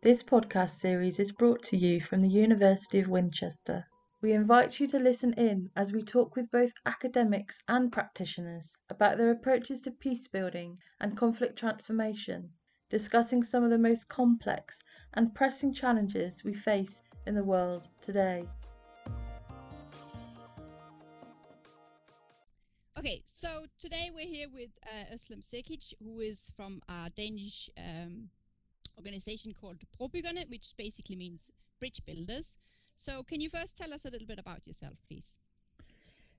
This podcast series is brought to you from the University of Winchester. We invite you to listen in as we talk with both academics and practitioners about their approaches to peace building and conflict transformation, discussing some of the most complex and pressing challenges we face in the world today. So today we're here with uh, Özlem Cekic, who is from a Danish um, organization called Brobyggerne, which basically means bridge builders. So, can you first tell us a little bit about yourself, please?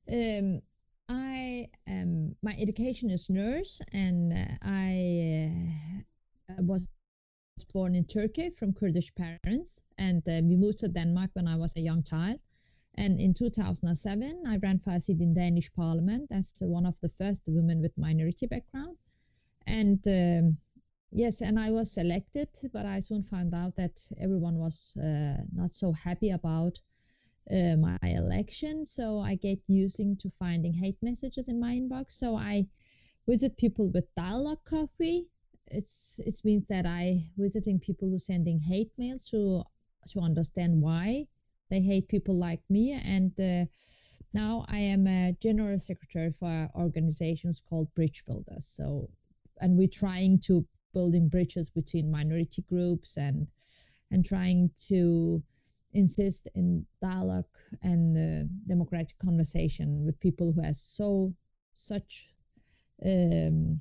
Um, I am. My education is nurse, and uh, I uh, was born in Turkey from Kurdish parents, and uh, we moved to Denmark when I was a young child. And in 2007, I ran for a seat in Danish Parliament as one of the first women with minority background. And um, Yes, and I was elected, but I soon found out that everyone was uh, not so happy about uh, my election. So I get using to finding hate messages in my inbox. So I visit people with dialogue coffee. It's it means that I visiting people who sending hate mails to to understand why they hate people like me. And uh, now I am a general secretary for organizations called Bridge Builders. So and we're trying to building bridges between minority groups and and trying to insist in dialogue and uh, democratic conversation with people who have so such um,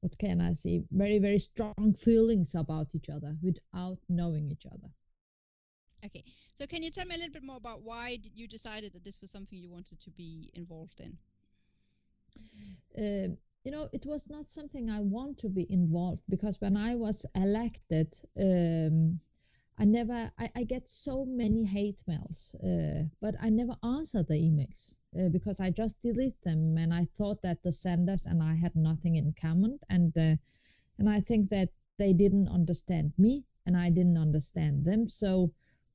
what can I say very very strong feelings about each other without knowing each other. Okay, so can you tell me a little bit more about why you decided that this was something you wanted to be involved in? Uh, you know, it was not something I want to be involved because when I was elected, um, I never, I, I, get so many hate mails, uh, but I never answer the emails uh, because I just delete them. And I thought that the senders and I had nothing in common. And, uh, and I think that they didn't understand me and I didn't understand them. So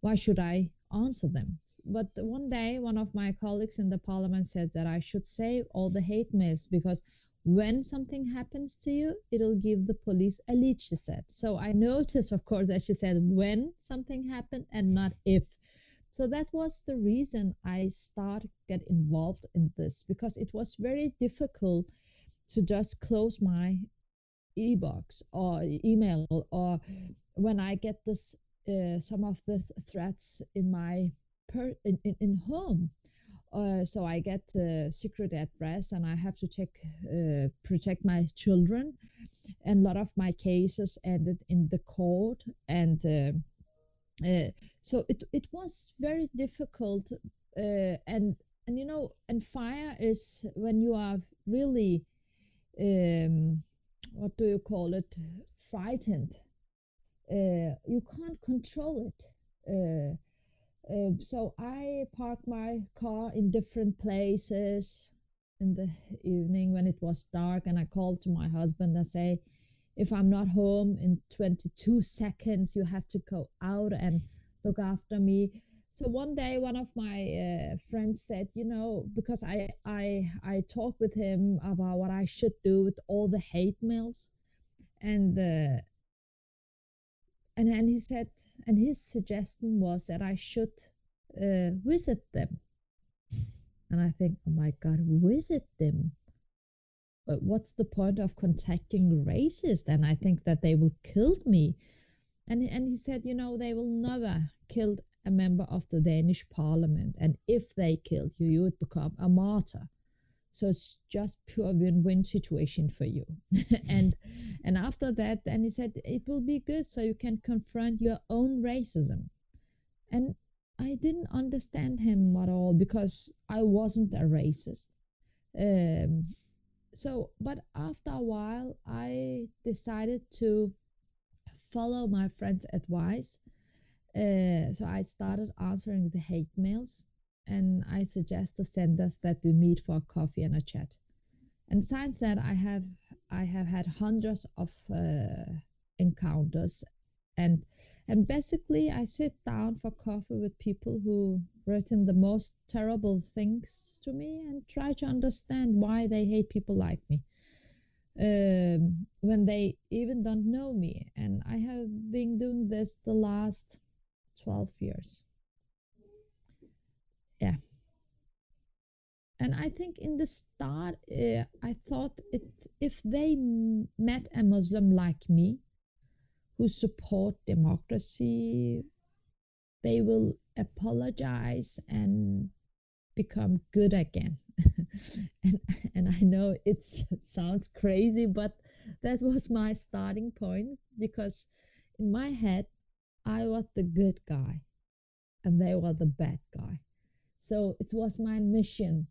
why should I answer them? But one day, one of my colleagues in the parliament said that I should save all the hate mails because when something happens to you, it'll give the police a lead, she said. So I noticed, of course, that she said when something happened and not if. So that was the reason I started get involved in this because it was very difficult to just close my e-box or email or when I get this uh, some of the th- threats in my per in, in, in home uh, so I get a secret address and I have to check, uh, protect my children. And a lot of my cases ended in the court. And uh, uh so it, it was very difficult. And, and, you know, and fire is when you are really, um, what do you call it, frightened. Uh, you can't control it uh, so I park my car in different places in the evening when it was dark, and I called to my husband and say, if I'm not home in 22 seconds, you have to go out and look after me. So one day, one of my uh, friends said, you know, because I I I talked with him about what I should do with all the hate mails, and uh, and and he said, and his suggestion was that I should uh, visit them. And I think, oh my God, visit them. But what's the point of contacting racists? And I think that they will kill me. And and he said, you know, they will never kill a member of the Danish parliament. And if they killed you, you would become a martyr. So it's just pure win-win situation for you. and and after that, then he said it will be good so you can confront your own racism. And I didn't understand him at all because I wasn't a racist. Um, so, but after a while, I decided to follow my friend's advice. Uh, so I started answering the hate mails and I suggest the senders that we meet for a coffee and a chat. And since that, I have I have had hundreds of uh, encounters, and and basically I sit down for coffee with people who written the most terrible things to me and try to understand why they hate people like me. Um, when they even don't know me. And I have been doing this the last 12 years yeah and I think in the start, uh, I thought it if they m- met a Muslim like me, who support democracy, they will apologize and become good again. and and I know it sounds crazy, but that was my starting point because in my head I was the good guy and they were the bad guy. So it was my mission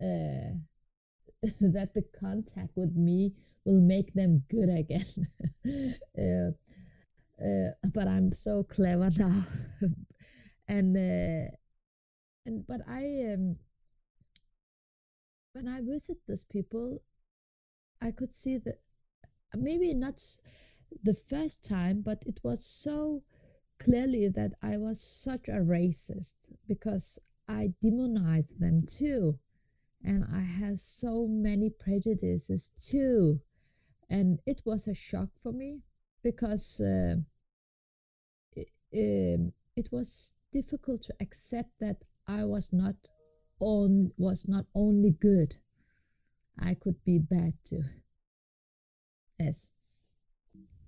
uh, that the contact with me will make them good again. uh, uh, but I'm so clever now, and uh, and but I um, when I visit these people, I could see that maybe not the first time, but it was so clearly that I was such a racist because I demonized them too and I had so many prejudices too. And it was a shock for me because uh, it, um, it was difficult to accept that I was not on was not only good, I could be bad too. Yes.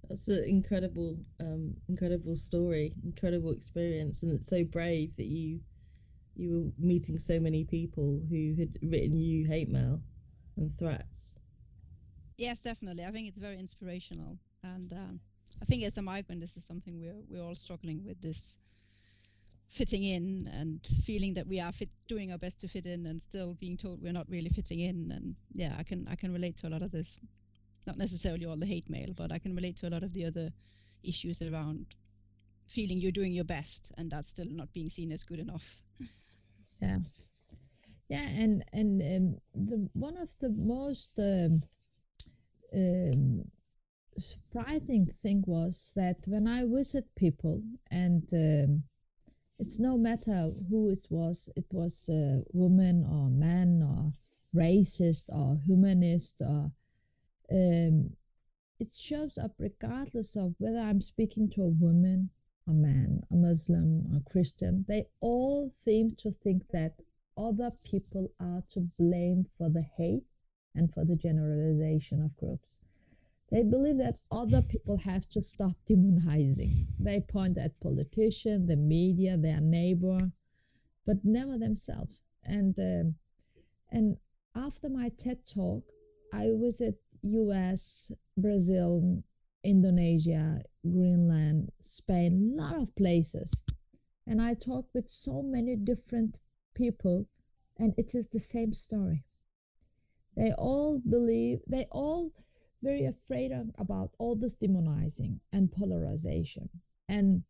That's an incredible, um, incredible story, incredible experience, and it's so brave that you you were meeting so many people who had written you hate mail and threats. Yes, definitely. I think it's very inspirational, and um, I think as a migrant, this is something we're we're all struggling with this fitting in and feeling that we are fit, doing our best to fit in, and still being told we're not really fitting in. And yeah, I can I can relate to a lot of this. Not necessarily all the hate mail, but I can relate to a lot of the other issues around feeling you're doing your best and that's still not being seen as good enough. Yeah. Yeah and and um, the one of the most um, um, surprising thing was that when i visit people and um, it's no matter who it was it was a woman or man or racist or humanist or um, it shows up regardless of whether i'm speaking to a woman a man, a Muslim, a Christian, they all seem to think that other people are to blame for the hate and for the generalization of groups. They believe that other people have to stop demonizing. They point at politicians, the media, their neighbor, but never themselves. And uh, and after my TED talk, I visit U.S., Brazil, Indonesia, Greenland, Spain, a lot of places. And I talk with so many different people, and it is the same story. They all believe, they all very afraid of, about all this demonizing and polarization. And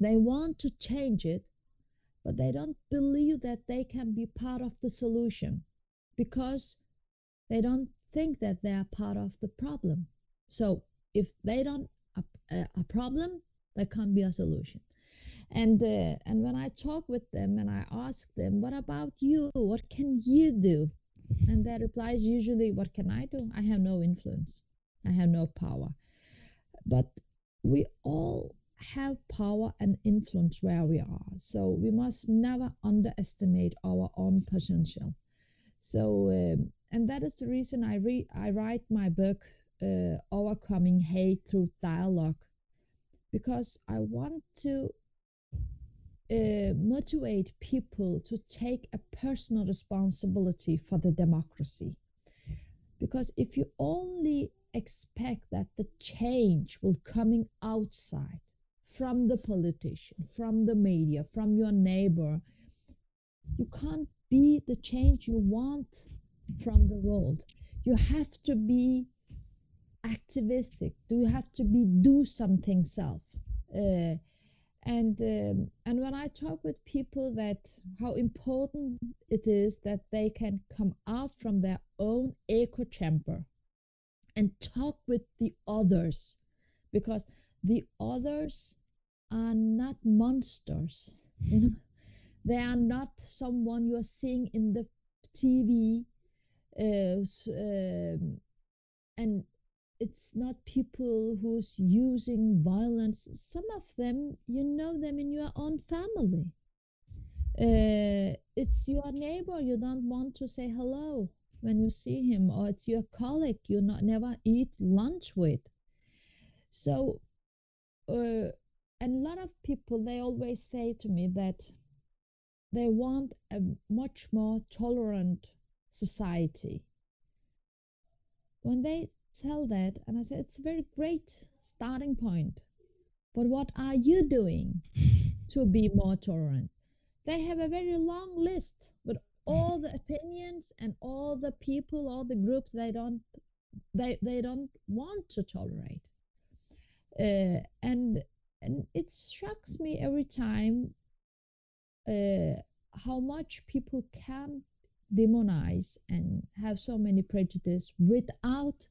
they want to change it, but they don't believe that they can be part of the solution because they don't think that they are part of the problem. So if they don't a, a problem, there can't be a solution. And uh, and when I talk with them and I ask them, what about you? What can you do? And their reply is usually, what can I do? I have no influence. I have no power. But we all have power and influence where we are. So we must never underestimate our own potential. So, um, and that is the reason I read, I write my book uh, overcoming hate through dialogue because I want to uh, motivate people to take a personal responsibility for the democracy. Because if you only expect that the change will coming outside from the politician, from the media, from your neighbor, you can't be the change you want from the world. You have to be activistic. Do you have to be do something self. Uh, and um, and when i talk with people that how important it is that they can come out from their own echo chamber and talk with the others because the others are not monsters you know? They are not someone you are seeing in the tv uh, um, and it's not people who's using violence. Some of them you know them in your own family. Uh, it's your neighbor. You don't want to say hello when you see him or it's your colleague you not never eat lunch with. So uh, a lot of people they always say to me that they want a much more tolerant society. When they tell that and i say it's a very great starting point but what are you doing to be more tolerant? They have a very long list with all the opinions and all the people all the groups they don't they they don't want to tolerate. Uh, and and it shocks me every time uh, how much people can demonize and have so many prejudice without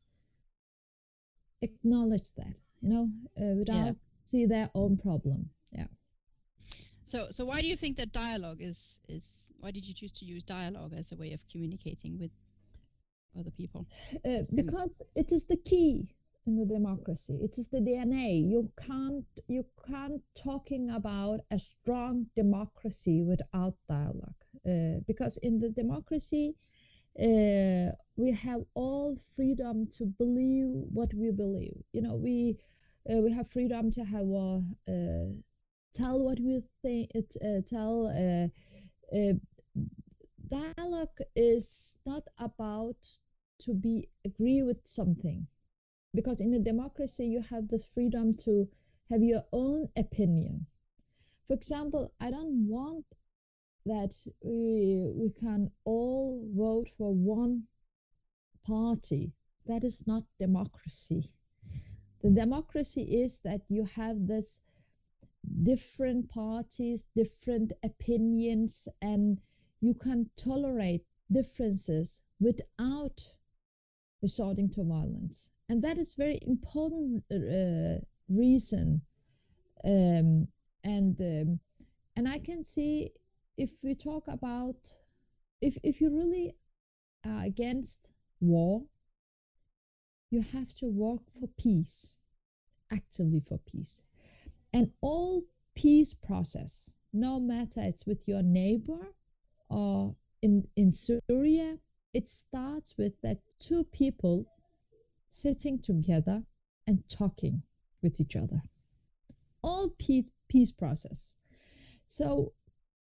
acknowledge that you know uh, without see their own problem yeah So, so why do you think that dialogue is is? Why did you choose to use dialogue as a way of communicating with other people? uh, because it is the key in the democracy. It is the dna you can't you can't talking about a strong democracy without dialogue uh, because in the democracy uh, we have all freedom to believe what we believe. You know we uh, we have freedom to have uh, tell what we think it uh, tell uh, uh, dialogue is not about to be agree with something because in a democracy you have the freedom to have your own opinion. For example i don't want that we we can all vote for one party. That is not democracy. The democracy is that you have this different parties different opinions and you can tolerate differences without resorting to violence. And that is very important uh, reason um, and um, and i can see if we talk about if if you really are against war you have to work for peace actively for peace. And all peace process no matter it's with your neighbor or in in syria it starts with that two people sitting together and talking with each other. All pe- peace process. So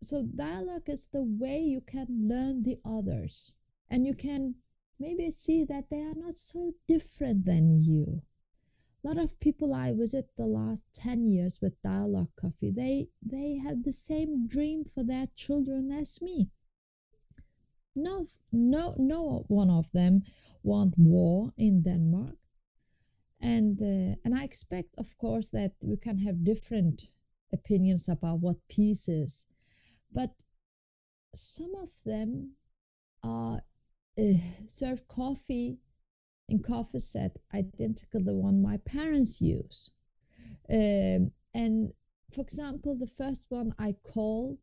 so dialogue is the way you can learn the others. And you can maybe see that they are not so different than you. A lot of people i visit the last 10 years with dialogue coffee they they have the same dream for their children as me no no no one of them want war in denmark. And uh, and i expect of course that we can have different opinions about what peace is. But some of them are uh, serve coffee in coffee set identical to the one my parents use. Um, and for example the first one i called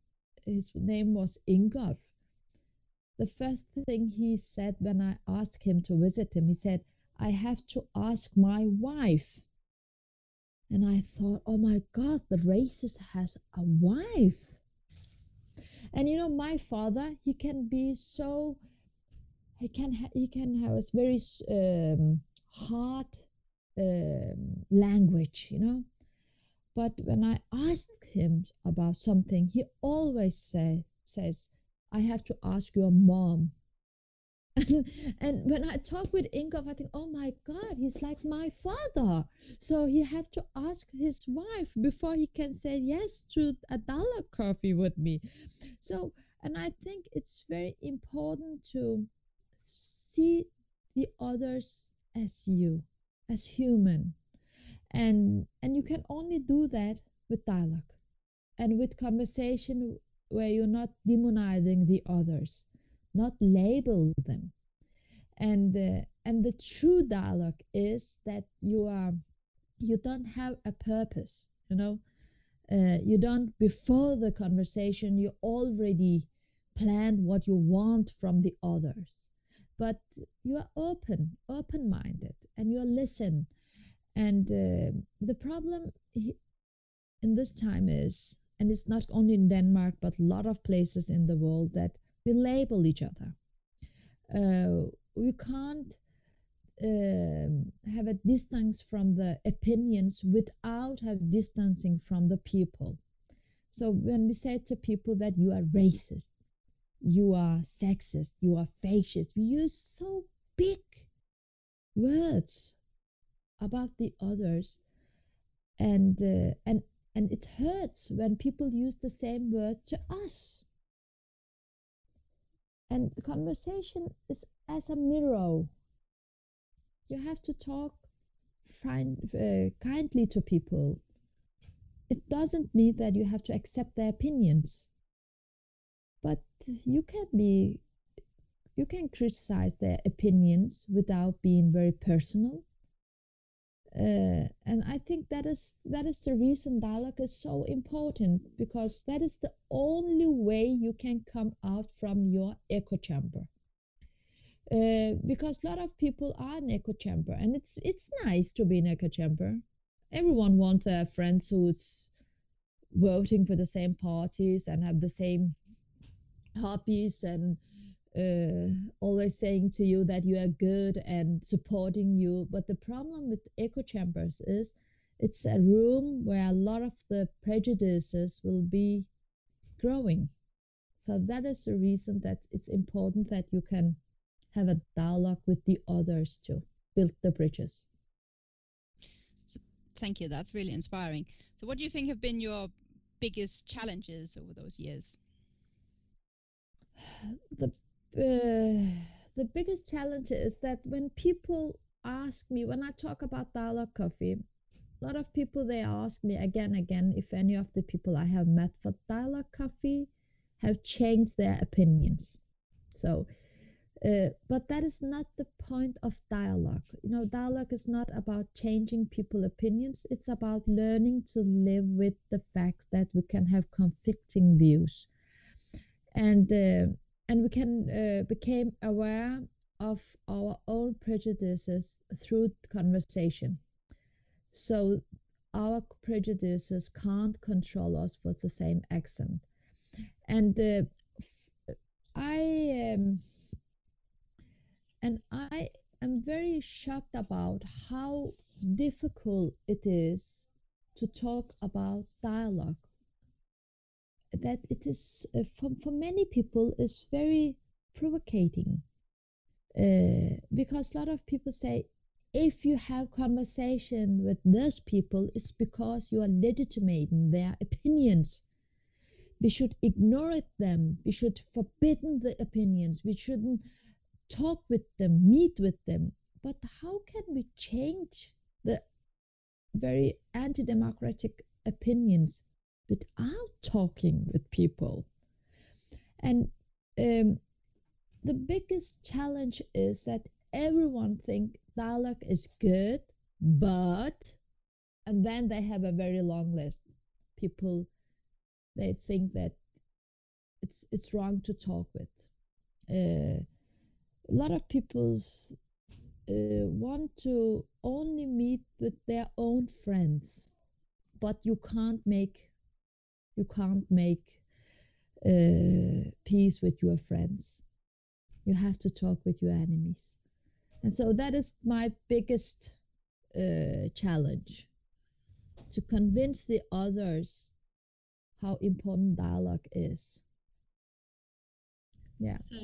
his name was ingolf the first thing he said when i asked him to visit him he said i have to ask my wife. And i thought oh my god the racist has a wife. And you know my father he can be so he can ha- he can have a very um, hard um, language you know? But when i asked him about something he always say, says i have to ask your mom. And, when i talk with ingolf i think oh my god he's like my father. So he have to ask his wife before he can say yes to a dollar coffee with me. So and i think it's very important to see the others as you as human. And and you can only do that with dialogue and with conversation where you're not demonizing the others not label them. And uh, and the true dialogue is that you are you don't have a purpose you know? Uh, you don't before the conversation you already plan what you want from the others. But you are open open minded and you are listen. And uh, the problem in this time is and it's not only in denmark but a lot of places in the world that we label each other uh, we can't um, have a distance from the opinions without have distancing from the people. So when we say to people that you are racist, you are sexist, you are fascist, we use so big words about the others, and uh, and and it hurts when people use the same word to us. And the conversation is as a mirror you have to talk find, uh, kindly to people. It doesn't mean that you have to accept their opinions, but you can be you can criticize their opinions without being very personal. Uh, and I think that is that is the reason dialogue is so important because that is the only way you can come out from your echo chamber. Uh, because a lot of people are in echo chamber and it's it's nice to be in echo chamber everyone wants a friend who's voting for the same parties and have the same hobbies and uh, always saying to you that you are good and supporting you but the problem with echo chambers is it's a room where a lot of the prejudices will be growing so that is the reason that it's important that you can have a dialogue with the others to build the bridges. So, thank you. That's really inspiring. So, what do you think have been your biggest challenges over those years? The the biggest challenge is that when people ask me when I talk about dialogue coffee, a lot of people they ask me again again if any of the people I have met for dialogue coffee have changed their opinions. So uh, but that is not the point of dialogue. You know, dialogue is not about changing people's opinions. It's about learning to live with the fact that we can have conflicting views, and uh, and we can uh, become aware of our own prejudices through conversation. So our prejudices can't control us with the same accent, and uh, I. Um, and I am very shocked about how difficult it is to talk about dialogue. That it is, uh, for, for many people, is very provocating. Uh, because a lot of people say, if you have conversation with those people, it's because you are legitimating their opinions. We should ignore them. We should forbidden the opinions. We shouldn't talk with them, meet with them. But how can we change the very anti democratic opinions without talking with people? And um, the biggest challenge is that everyone think dialogue is good, but and then they have a very long list. People they think that it's it's wrong to talk with. Uh, a lot of people uh, want to only meet with their own friends but you can't make you can't make uh, peace with your friends. You have to talk with your enemies. And so that is my biggest uh, challenge to convince the others how important dialogue is. Yeah. So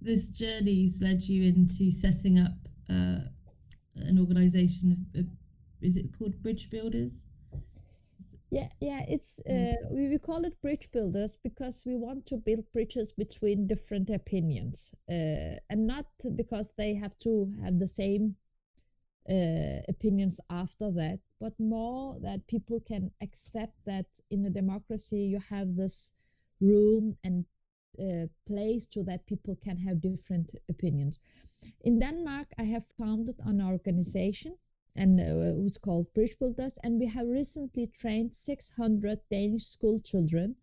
this journey's led you into setting up uh, an organization of, is it called bridge builders yeah yeah it's mm. uh, we, we call it bridge builders because we want to build bridges between different opinions uh, and not because they have to have the same uh, opinions after that but more that people can accept that in a democracy you have this room and uh, place so that people can have different opinions. In Denmark, I have founded an organization and uh, who's called Bridge Builders. And we have recently trained 600 Danish school children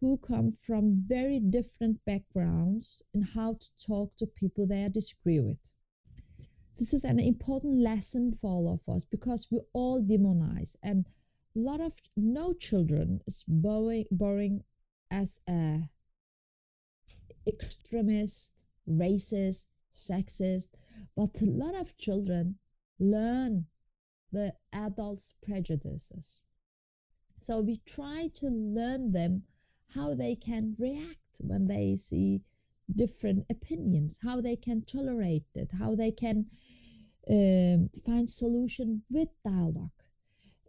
who come from very different backgrounds in how to talk to people they disagree with. This is an important lesson for all of us because we all demonize and a lot of no children is boring, borrowing as a extremist, racist, sexist, but a lot of children learn the adults' prejudices. So we try to learn them how they can react when they see different opinions, how they can tolerate it, how they can um, find solution with dialogue.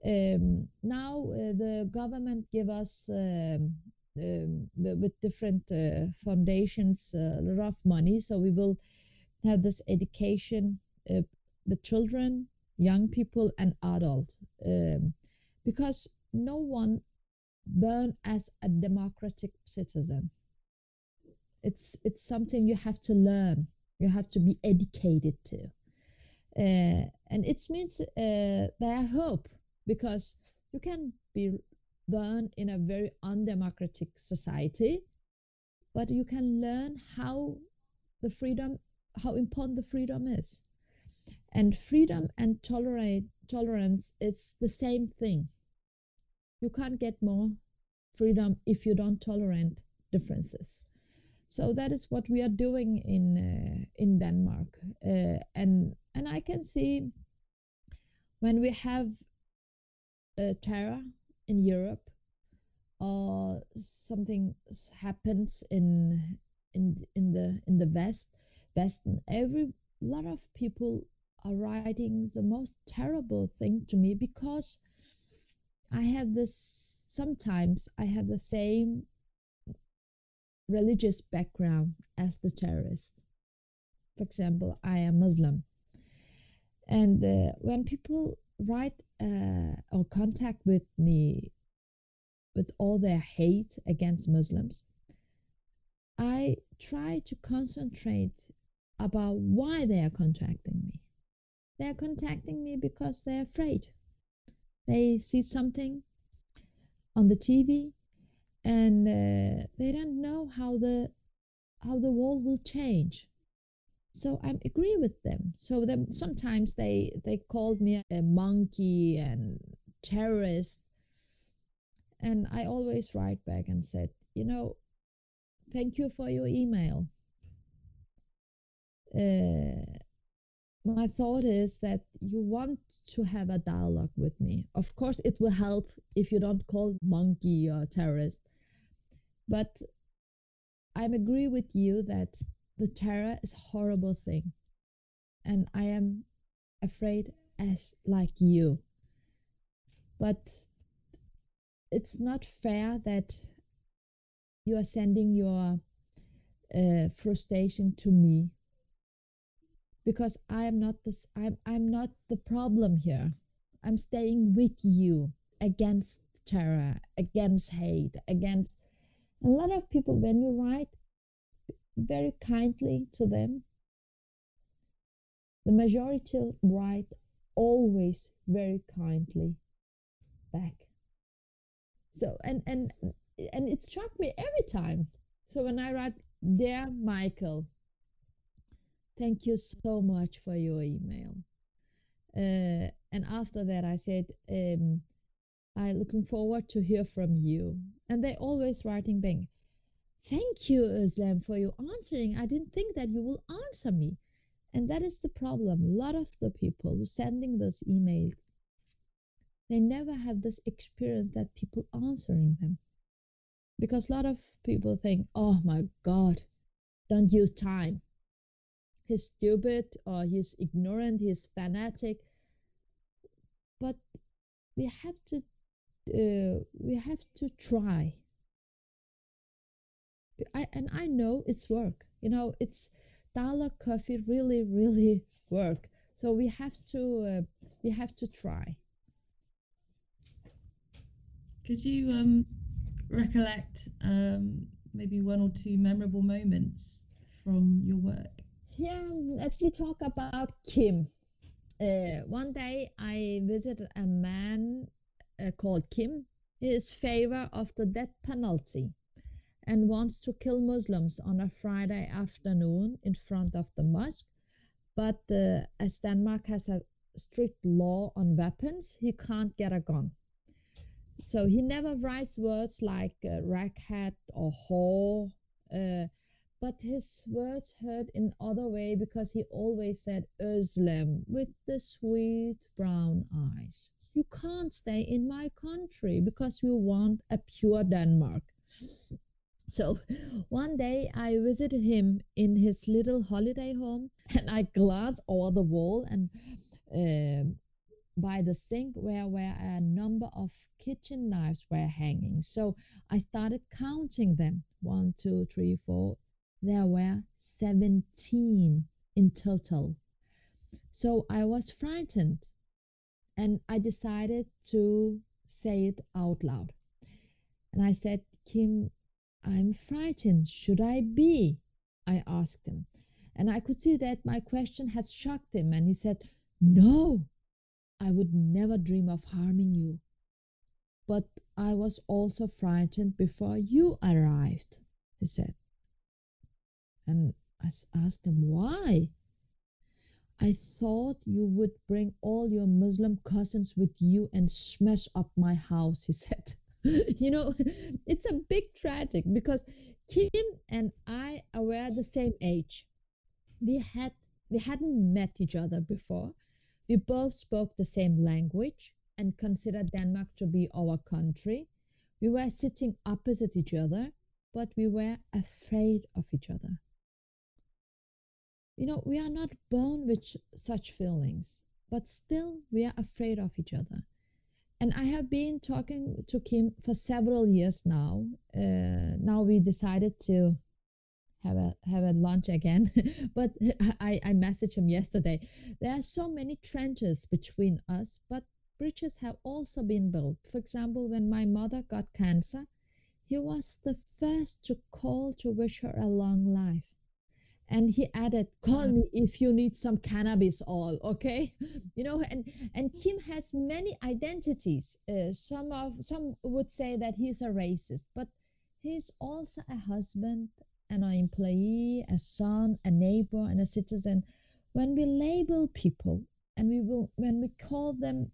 Um, now uh, the government give us um, um with different uh, foundations a lot of money, so we will have this education uh, with children, young people, and adults, um, because no one born as a democratic citizen. It's it's something you have to learn. You have to be educated to, uh, and it means uh, hope because you can be born in a very undemocratic society, but you can learn how the freedom, how important the freedom is, and freedom and tolerate tolerance is the same thing you can't get more freedom if you don't tolerate differences. So that is what we are doing in uh, in Denmark, uh, and and I can see when we have a terror in Europe or something happens in in in the in the West, Western, every lot of people are writing the most terrible thing to me because I have this sometimes I have the same religious background as the terrorist. For example, I am Muslim. And uh, when people write uh, or contact with me with all their hate against Muslims, I try to concentrate about why they are contacting me. They are contacting me because they're afraid. They see something on the TV and uh, they don't know how the how the world will change. So i agree with them. So then sometimes they they called me a monkey and terrorist. And i always write back and said you know thank you for your email. Uh, my thought is that you want to have a dialogue with me. Of course, it will help if you don't call monkey or terrorist. But I agree with you that the terror is a horrible thing. And I am afraid as like you. But it's not fair that you are sending your uh, frustration to me because I'm not this I'm I'm not the problem here. I'm staying with you against terror, against hate, against a lot of people when you write very kindly to them, the majority write always very kindly back. So and and and it struck me every time. So when I write, dear Michael, Thank you so much for your email. Uh, and after that, I said, um, I'm looking forward to hear from you. And they always writing back, Thank you, Özlem, for your answering. I didn't think that you will answer me. And that is the problem. A lot of the people who sending those emails, they never have this experience that people answering them. Because a lot of people think, oh my God, don't use time he's stupid or he's ignorant, he's fanatic. But we have to uh, we have to try. I and I know it's work. You know, it's dialogue coffee really really work. So we have to uh, we have to try. Could you um, recollect um, maybe one or two memorable moments from your work? Yeah, let me talk about Kim. uh, one day I visited a man uh, called Kim. He is favor of the death penalty and wants to kill Muslims on a Friday afternoon in front of the mosque. But uh, as Denmark has a strict law on weapons, he can't get a gun. So he never writes words like uh, or whore, uh, but his words hurt in other way because he always said Özlem with the sweet brown eyes. You can't stay in my country because we want a pure Denmark. So one day I visited him in his little holiday home and I glanced over the wall and uh, by the sink where where a number of kitchen knives were hanging. So I started counting them. One, two, three, four. There were 17 in total. So I was frightened and I decided to say it out loud. And I said, Kim, I'm frightened. Should I be? I asked him. And I could see that my question had shocked him. And he said, No, I would never dream of harming you. But I was also frightened before you arrived, he said. And I asked him, Why? I thought you would bring all your Muslim cousins with you and smash up my house, he said. you know, it's a big tragic because Kim and I were the same age. We had we hadn't met each other before. We both spoke the same language and considered Denmark to be our country. We were sitting opposite each other, but we were afraid of each other. You know, we are not born with such feelings, but still we are afraid of each other and I have been talking to Kim for several years now. Uh, now we decided to have a have a lunch again, but I I messaged him yesterday. There are so many trenches between us, but bridges have also been built. For example, when my mother got cancer, he was the first to call to wish her a long life and he added call me if you need some cannabis oil okay? You know and and kim has many identities. Uh, some of some would say that he's a racist but he's also a husband an employee a son a neighbor and a citizen. When we label people and we will when we call them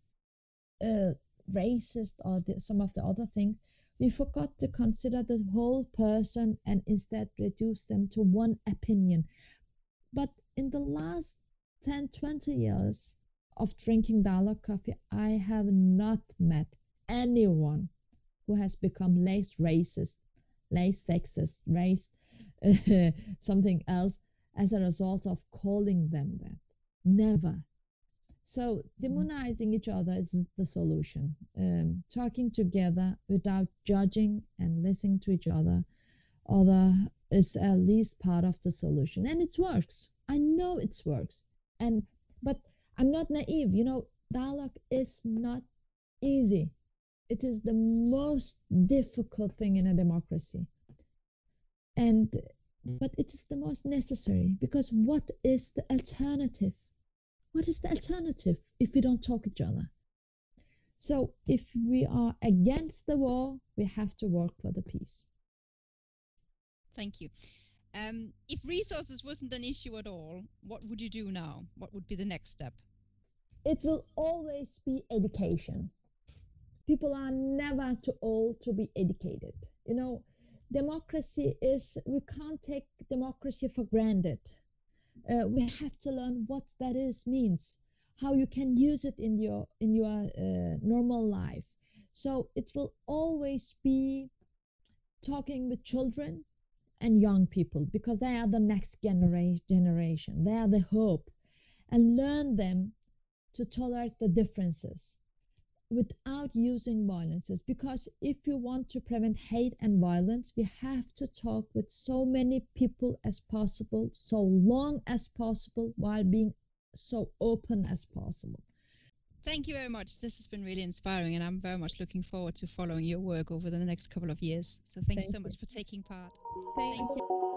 uh, racist or the, some of the other things we forgot to consider the whole person and instead reduce them to one opinion. But in the last 10, 20 years of drinking dialogue coffee, I have not met anyone who has become less racist, less sexist, race, uh, something else as a result of calling them that. Never. So demonizing each other is the solution. Um, talking together without judging and listening to each other, other is at least part of the solution, and it works. I know it works, and but I'm not naive. You know, dialogue is not easy. It is the most difficult thing in a democracy, and but it is the most necessary because what is the alternative? What is the alternative if we don't talk each other? So if we are against the war, we have to work for the peace. Thank you. Um, if resources wasn't an issue at all, what would you do now? What would be the next step? It will always be education. People are never too old to be educated. You know, democracy is, we can't take democracy for granted uh, we have to learn what that is means how you can use it in your in your uh, normal life. So it will always be talking with children and young people because they are the next genera- generation. They are the hope. And learn them to tolerate the differences without using violences. Because if you want to prevent hate and violence we have to talk with so many people as possible so long as possible while being so open as possible. Thank you very much. This has been really inspiring and i'm very much looking forward to following your work over the next couple of years. So thank, thank you. so much for taking part. Thank, thank you. you.